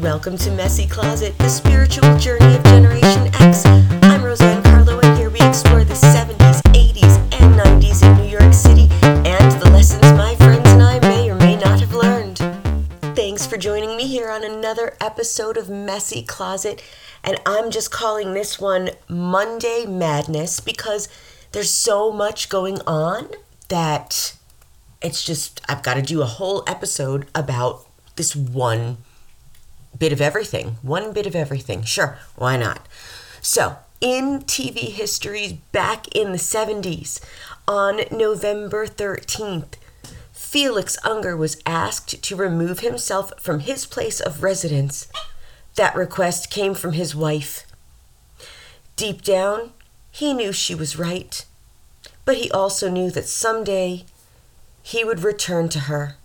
Welcome to Messy Closet, the spiritual journey of Generation X. I'm Roseanne Carlo, and here we explore the 70s, 80s, and 90s in New York City and the lessons my friends and I may or may not have learned. Thanks for joining me here on another episode of Messy Closet, and I'm just calling this one Monday Madness because there's so much going on that it's just, I've got to do a whole episode about this one bit of everything. One bit of everything. Sure, why not? So, in TV history, back in the 70s, on November 13th, Felix Unger was asked to remove himself from his place of residence. That request came from his wife. Deep down, he knew she was right, but he also knew that someday he would return to her.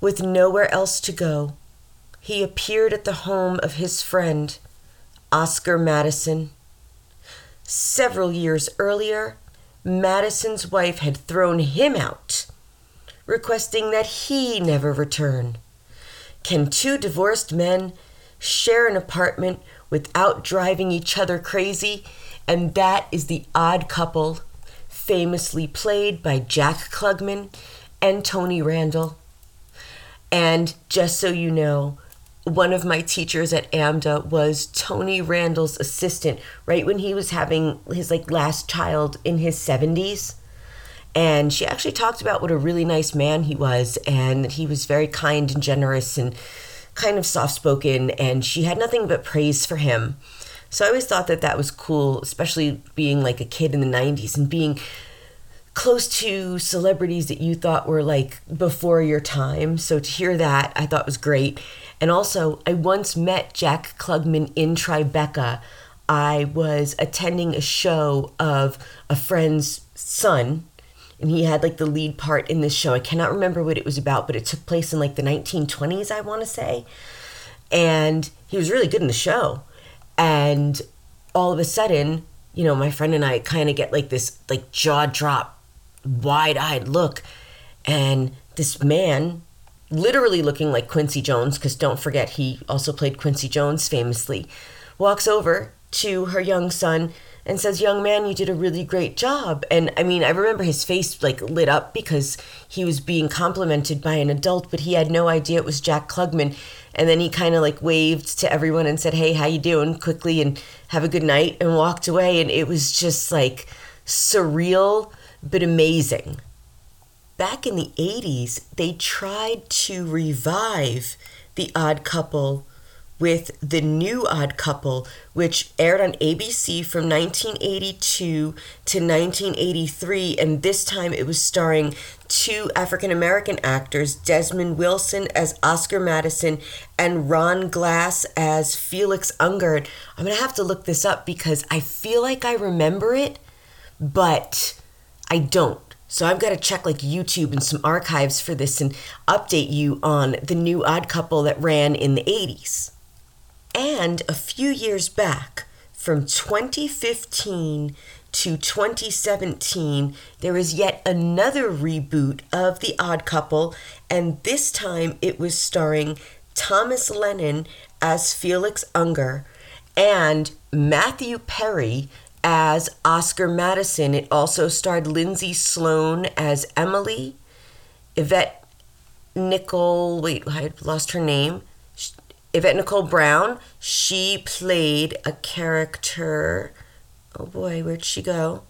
With nowhere else to go, he appeared at the home of his friend, Oscar Madison. Several years earlier, Madison's wife had thrown him out, requesting that he never return. Can two divorced men share an apartment without driving each other crazy? And that is the odd couple, famously played by Jack Klugman and Tony Randall. And just so you know, one of my teachers at AMDA was Tony Randall's assistant right when he was having his like last child in his 70s. And she actually talked about what a really nice man he was and that he was very kind and generous and kind of soft spoken and she had nothing but praise for him. So I always thought that that was cool, especially being like a kid in the 90s and being close to celebrities that you thought were like before your time. So to hear that, I thought was great. And also, I once met Jack Klugman in Tribeca. I was attending a show of a friend's son, and he had like the lead part in this show. I cannot remember what it was about, but it took place in like the 1920s, I want to say. And he was really good in the show. And all of a sudden, you know, my friend and I kind of get like this like jaw drop, wide eyed look. And this man literally looking like Quincy Jones, because don't forget he also played Quincy Jones famously, walks over to her young son and says, Young man, you did a really great job. And I mean, I remember his face like lit up because he was being complimented by an adult, but he had no idea it was Jack Klugman. And then he kind of like waved to everyone and said, Hey, how you doing? quickly and have a good night and walked away. And it was just like surreal, but amazing back in the 80s, they tried to revive The Odd Couple with The New Odd Couple, which aired on ABC from 1982 to 1983. And this time it was starring two African American actors, Demond Wilson as Oscar Madison and Ron Glass as Felix Unger. I'm going to have to look this up because I feel like I remember it, but I don't. So I've got to check like YouTube and some archives for this and update you on the new odd couple that ran in the 80s. And a few years back, from 2015 to 2017, there was yet another reboot of The Odd Couple, and this time it was starring Thomas Lennon as Felix Unger and Matthew Perry as Oscar Madison. It also starred Lindsay Sloane as Emily, Yvette Nicole, wait, I lost her name. Yvette Nicole Brown. She played a character. Oh boy, where'd she go?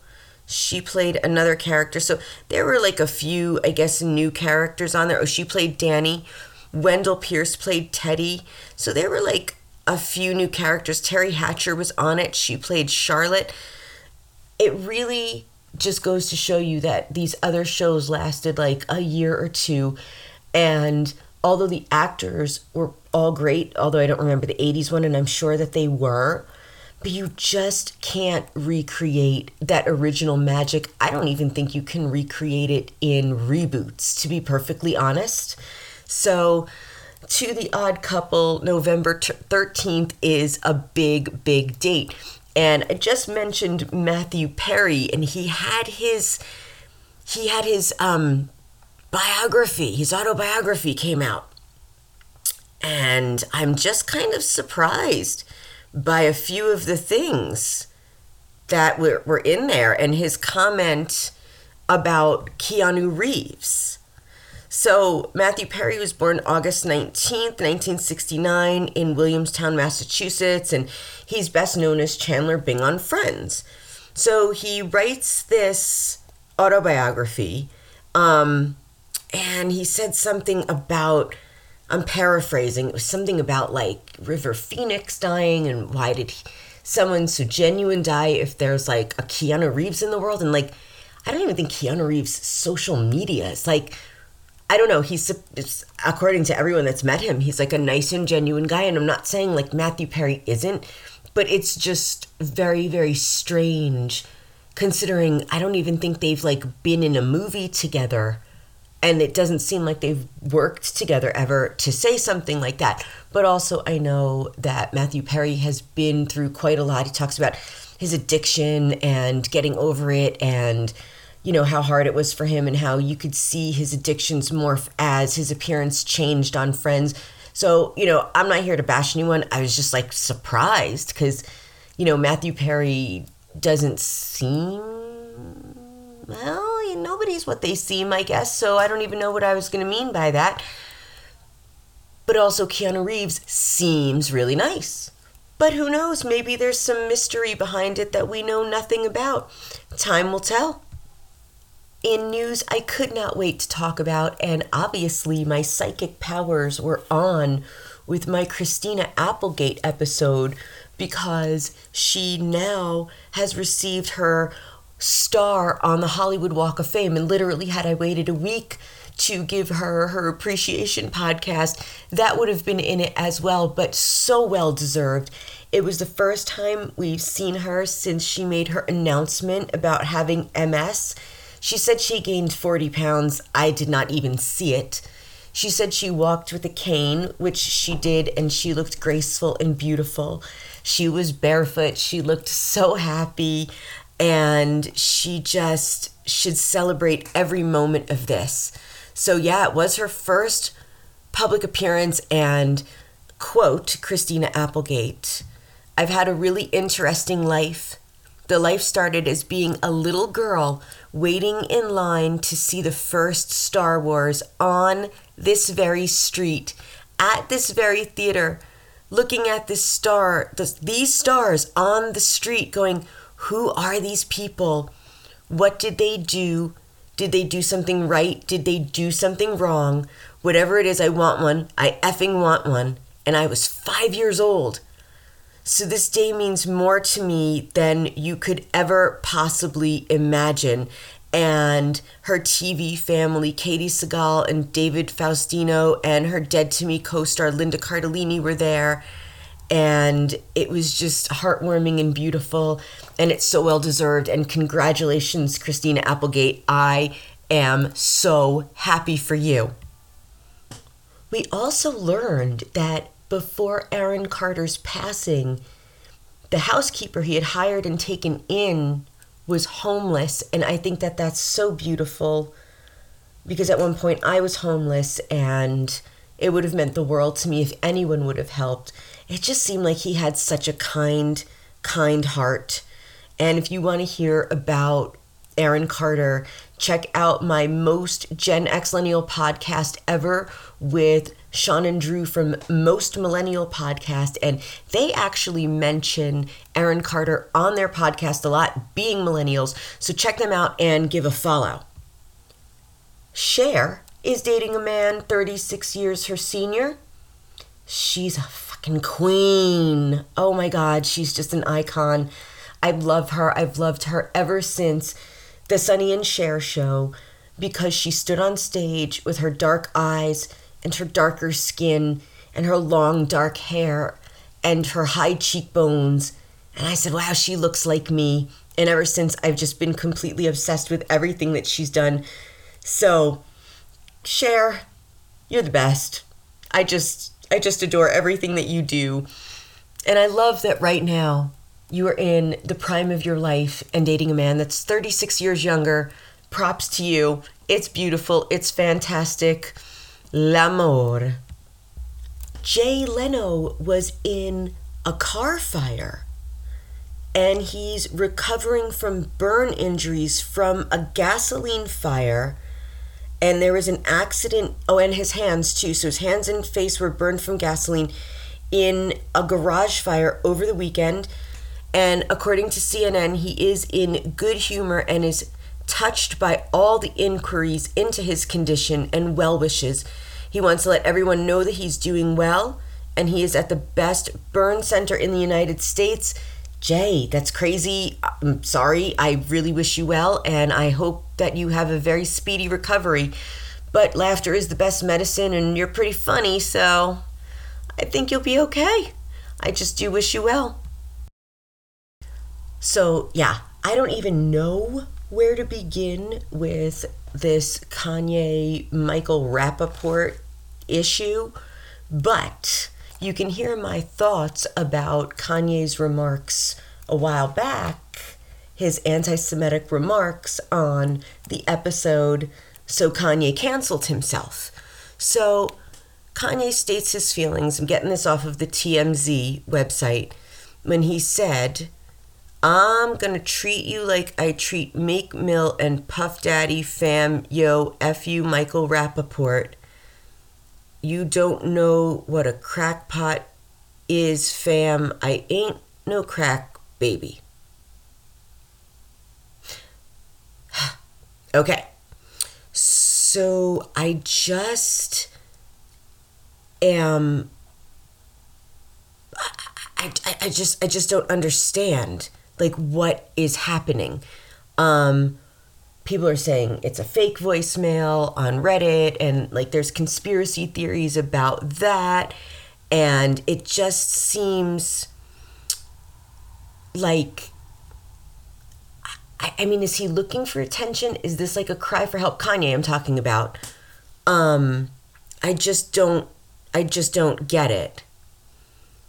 She played another character. So there were like a few, I guess, new characters on there. Oh, she played Dani. Wendell Pierce played Teddy. So there were like a few new characters. Teri Hatcher was on it. She played Charlotte. It really just goes to show you that these other shows lasted like a year or two. And although the actors were all great, although I don't remember the 80s one, and I'm sure that they were, but you just can't recreate that original magic. I don't even think you can recreate it in reboots, to be perfectly honest. So, to the odd couple, November 13th is a big, big date. And I just mentioned Matthew Perry, and he had his he had his um, biography, his autobiography came out. And I'm just kind of surprised by a few of the things that were, were in there and his comment about Keanu Reeves. So, Matthew Perry was born August 19th, 1969, in Williamstown, Massachusetts, and he's best known as Chandler Bing on Friends. So, he writes this autobiography, um, and he said something about, I'm paraphrasing, it was something about like River Phoenix dying, and why did he, someone so genuine die if there's like a Keanu Reeves in the world? And like, I don't even think Keanu Reeves' social media is like, I don't know. He's according to everyone that's met him, he's like a nice and genuine guy. And I'm not saying like Matthew Perry isn't, but it's just very, very strange considering I don't even think they've like been in a movie together and it doesn't seem like they've worked together ever to say something like that. But also, I know that Matthew Perry has been through quite a lot. He talks about his addiction and getting over it and you know how hard it was for him and how you could see his addictions morph as his appearance changed on friends. So you know i'm not here to bash anyone. I was just like surprised because you know matthew perry doesn't seem well nobody's what they seem i guess so i don't even know what i was going to mean by that. But also keanu reeves seems really nice. But who knows? Maybe there's some mystery behind it that we know nothing about. Time will tell in news I could not wait to talk about, and obviously my psychic powers were on with my Christina Applegate episode because she now has received her star on the Hollywood Walk of Fame. And literally, had I waited a week to give her her appreciation podcast, that would have been in it as well, but so well deserved. It was the first time we've seen her since she made her announcement about having MS she said she gained 40 pounds. I did not even see it. She said she walked with a cane, which she did, and she looked graceful and beautiful. She was barefoot. She looked so happy, and she just should celebrate every moment of this. So, yeah, it was her first public appearance, and quote Christina Applegate I've had a really interesting life. The life started as being a little girl waiting in line to see the first Star Wars on this very street, at this very theater, looking at this star, this, these stars on the street, going, Who are these people? What did they do? Did they do something right? Did they do something wrong? Whatever it is, I want one. I effing want one. And I was five years old. So this day means more to me than you could ever possibly imagine. And her TV family, Katey Sagal and David Faustino, and her Dead to Me co star Linda Cardellini were there. And it was just heartwarming and beautiful. And it's so well deserved. And congratulations, Christina Applegate. I am so happy for you. We also learned that before Aaron Carter's passing, the housekeeper he had hired and taken in was homeless. And I think that that's so beautiful because at one point I was homeless and it would have meant the world to me if anyone would have helped. It just seemed like he had such a kind, kind heart. And if you want to hear about Aaron Carter, check out my most Gen X Millennial podcast ever with Sean and Drew from Most Millennial Podcast, and they actually mention Aaron Carter on their podcast a lot, being millennials. So check them out and give a follow. Cher is dating a man 36 years her senior. She's a fucking queen. Oh my God, she's just an icon. I love her. I've loved her ever since the Sonny and Cher show because she stood on stage with her dark eyes and her darker skin and her long dark hair and her high cheekbones. And I said, wow, she looks like me. And ever since, I've just been completely obsessed with everything that she's done. So, Cher, you're the best. I just, I just adore everything that you do. And I love that right now you are in the prime of your life and dating a man that's 36 years younger. Props to you. It's beautiful. It's fantastic. L'amour. Jay Leno was in a car fire and he's recovering from burn injuries from a gasoline fire. And there was an accident. Oh, and his hands too. So his hands and face were burned from gasoline in a garage fire over the weekend. And according to CNN, he is in good humor and is touched by all the inquiries into his condition and well wishes. He wants to let everyone know that he's doing well and he is at the best burn center in the United States. Jay, that's crazy. I'm sorry. I really wish you well, and I hope that you have a very speedy recovery. But laughter is the best medicine, and you're pretty funny, so I think you'll be okay. I just do wish you well. So, yeah, I don't even know where to begin with this Kanye Michael Rapaport issue, but you can hear my thoughts about Kanye's remarks a while back, his anti Semitic remarks on the episode So Kanye Canceled Himself. So Kanye states his feelings. I'm getting this off of the TMZ website when he said, I'm gonna treat you like I treat Meek Mill and Puff Daddy fam yo F you Michael Rapaport you don't know what a crackpot is, fam. I ain't no crack baby. okay. So I just am I, I, I just I just don't understand like what is happening. Um people are saying it's a fake voicemail on Reddit, and like there's conspiracy theories about that. And it just seems like I, I mean, is he looking for attention? Is this like a cry for help? Kanye, I'm talking about. Um, I just don't I just don't get it.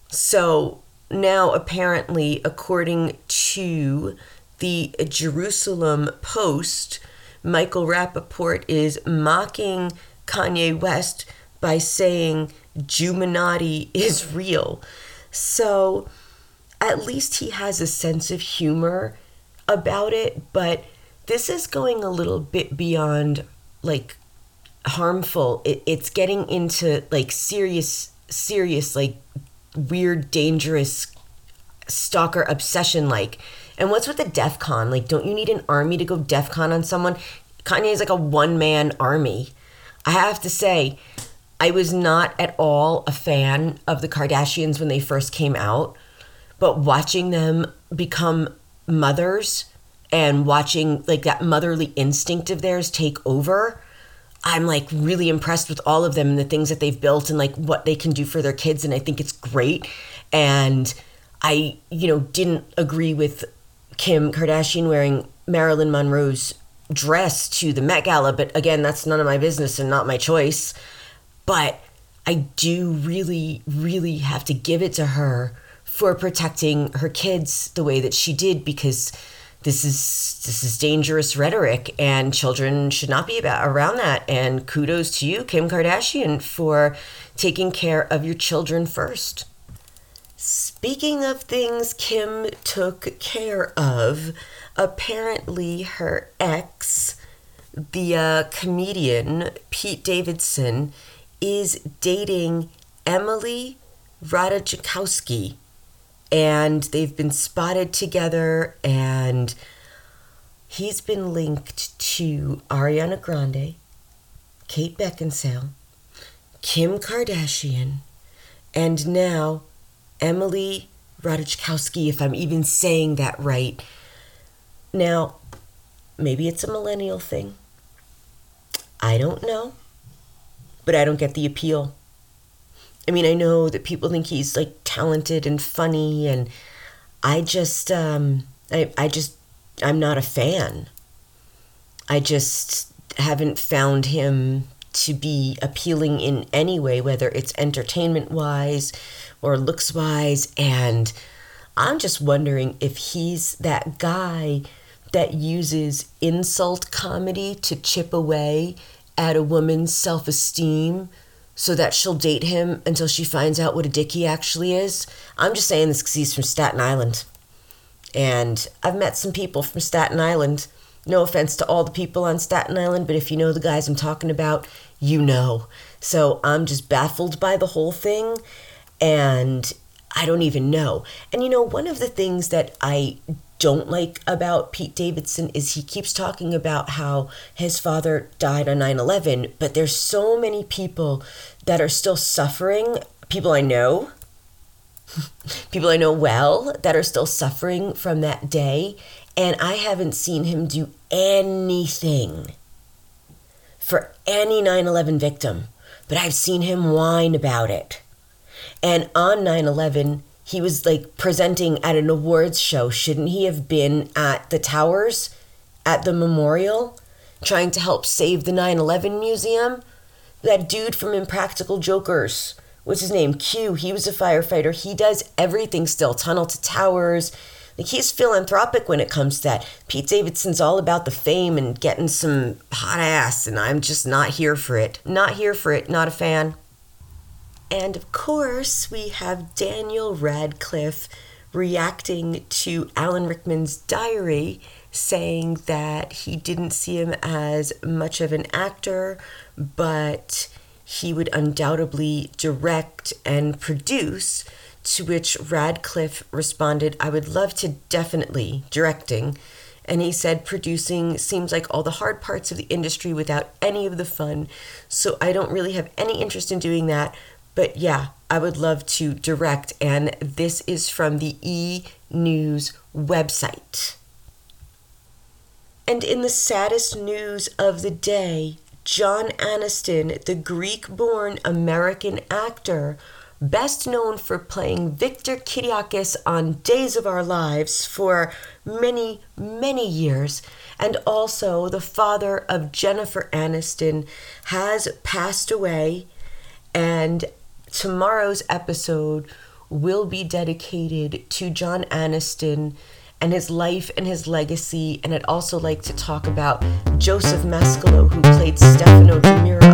So now apparently according to the Jerusalem Post, Michael Rapaport is mocking Kanye West by saying Juminati is real. So at least he has a sense of humor about it, but this is going a little bit beyond like harmful. It, it's getting into like serious, serious, like weird, dangerous stalker obsession like and what's with the DEF CON? Like, don't you need an army to go DEF CON on someone? Kanye is like a one man army. I have to say, I was not at all a fan of the Kardashians when they first came out, but watching them become mothers and watching like that motherly instinct of theirs take over, I'm like really impressed with all of them and the things that they've built and like what they can do for their kids. And I think it's great. And I, you know, didn't agree with Kim Kardashian wearing Marilyn Monroe's dress to the Met Gala, but again, that's none of my business and not my choice. But I do really, really have to give it to her for protecting her kids the way that she did because this is this is dangerous rhetoric and children should not be about around that and kudos to you Kim Kardashian for taking care of your children first. Speaking of things Kim took care of, apparently her ex, the uh, comedian Pete Davidson, is dating Emily Ratajkowski. And they've been spotted together, and he's been linked to Ariana Grande, Kate Beckinsale, Kim Kardashian, and now Emily Ratajkowski, if I'm even saying that right. Now, maybe it's a millennial thing. I don't know. But I don't get the appeal. I mean, I know that people think he's like talented and funny, and I just, um, I, I just, I'm not a fan. I just haven't found him to be appealing in any way, whether it's entertainment wise or looks wise. And I'm just wondering if he's that guy that uses insult comedy to chip away at a woman's self esteem so that she'll date him until she finds out what a dick he actually is. I'm just saying this because he's from Staten Island. And I've met some people from Staten Island. No offense to all the people on Staten Island, but if you know the guys I'm talking about, you know. So I'm just baffled by the whole thing. And I don't even know. And you know, one of the things that I don't like about Pete Davidson is he keeps talking about how his father died on 9 11, but there's so many people that are still suffering, people I know, people I know well, that are still suffering from that day. And I haven't seen him do anything for any 9 11 victim, but I've seen him whine about it. And on 9 11, he was like presenting at an awards show. Shouldn't he have been at the towers, at the memorial, trying to help save the 9 11 museum? That dude from Impractical Jokers, what's his name? Q. He was a firefighter. He does everything still tunnel to towers. Like he's philanthropic when it comes to that. Pete Davidson's all about the fame and getting some hot ass, and I'm just not here for it. Not here for it. Not a fan. And of course, we have Daniel Radcliffe reacting to Alan Rickman's diary, saying that he didn't see him as much of an actor, but he would undoubtedly direct and produce. To which Radcliffe responded, I would love to definitely directing. And he said, producing seems like all the hard parts of the industry without any of the fun. So I don't really have any interest in doing that but yeah, I would love to direct, and this is from the E News website. And in the saddest news of the day, John Aniston, the Greek born American actor, best known for playing Victor Kiriakis on Days of Our Lives for many, many years, and also the father of Jennifer Aniston, has passed away. And tomorrow's episode will be dedicated to John Aniston and his life and his legacy. And I'd also like to talk about Joseph Mascolo, who played Stefano DiMera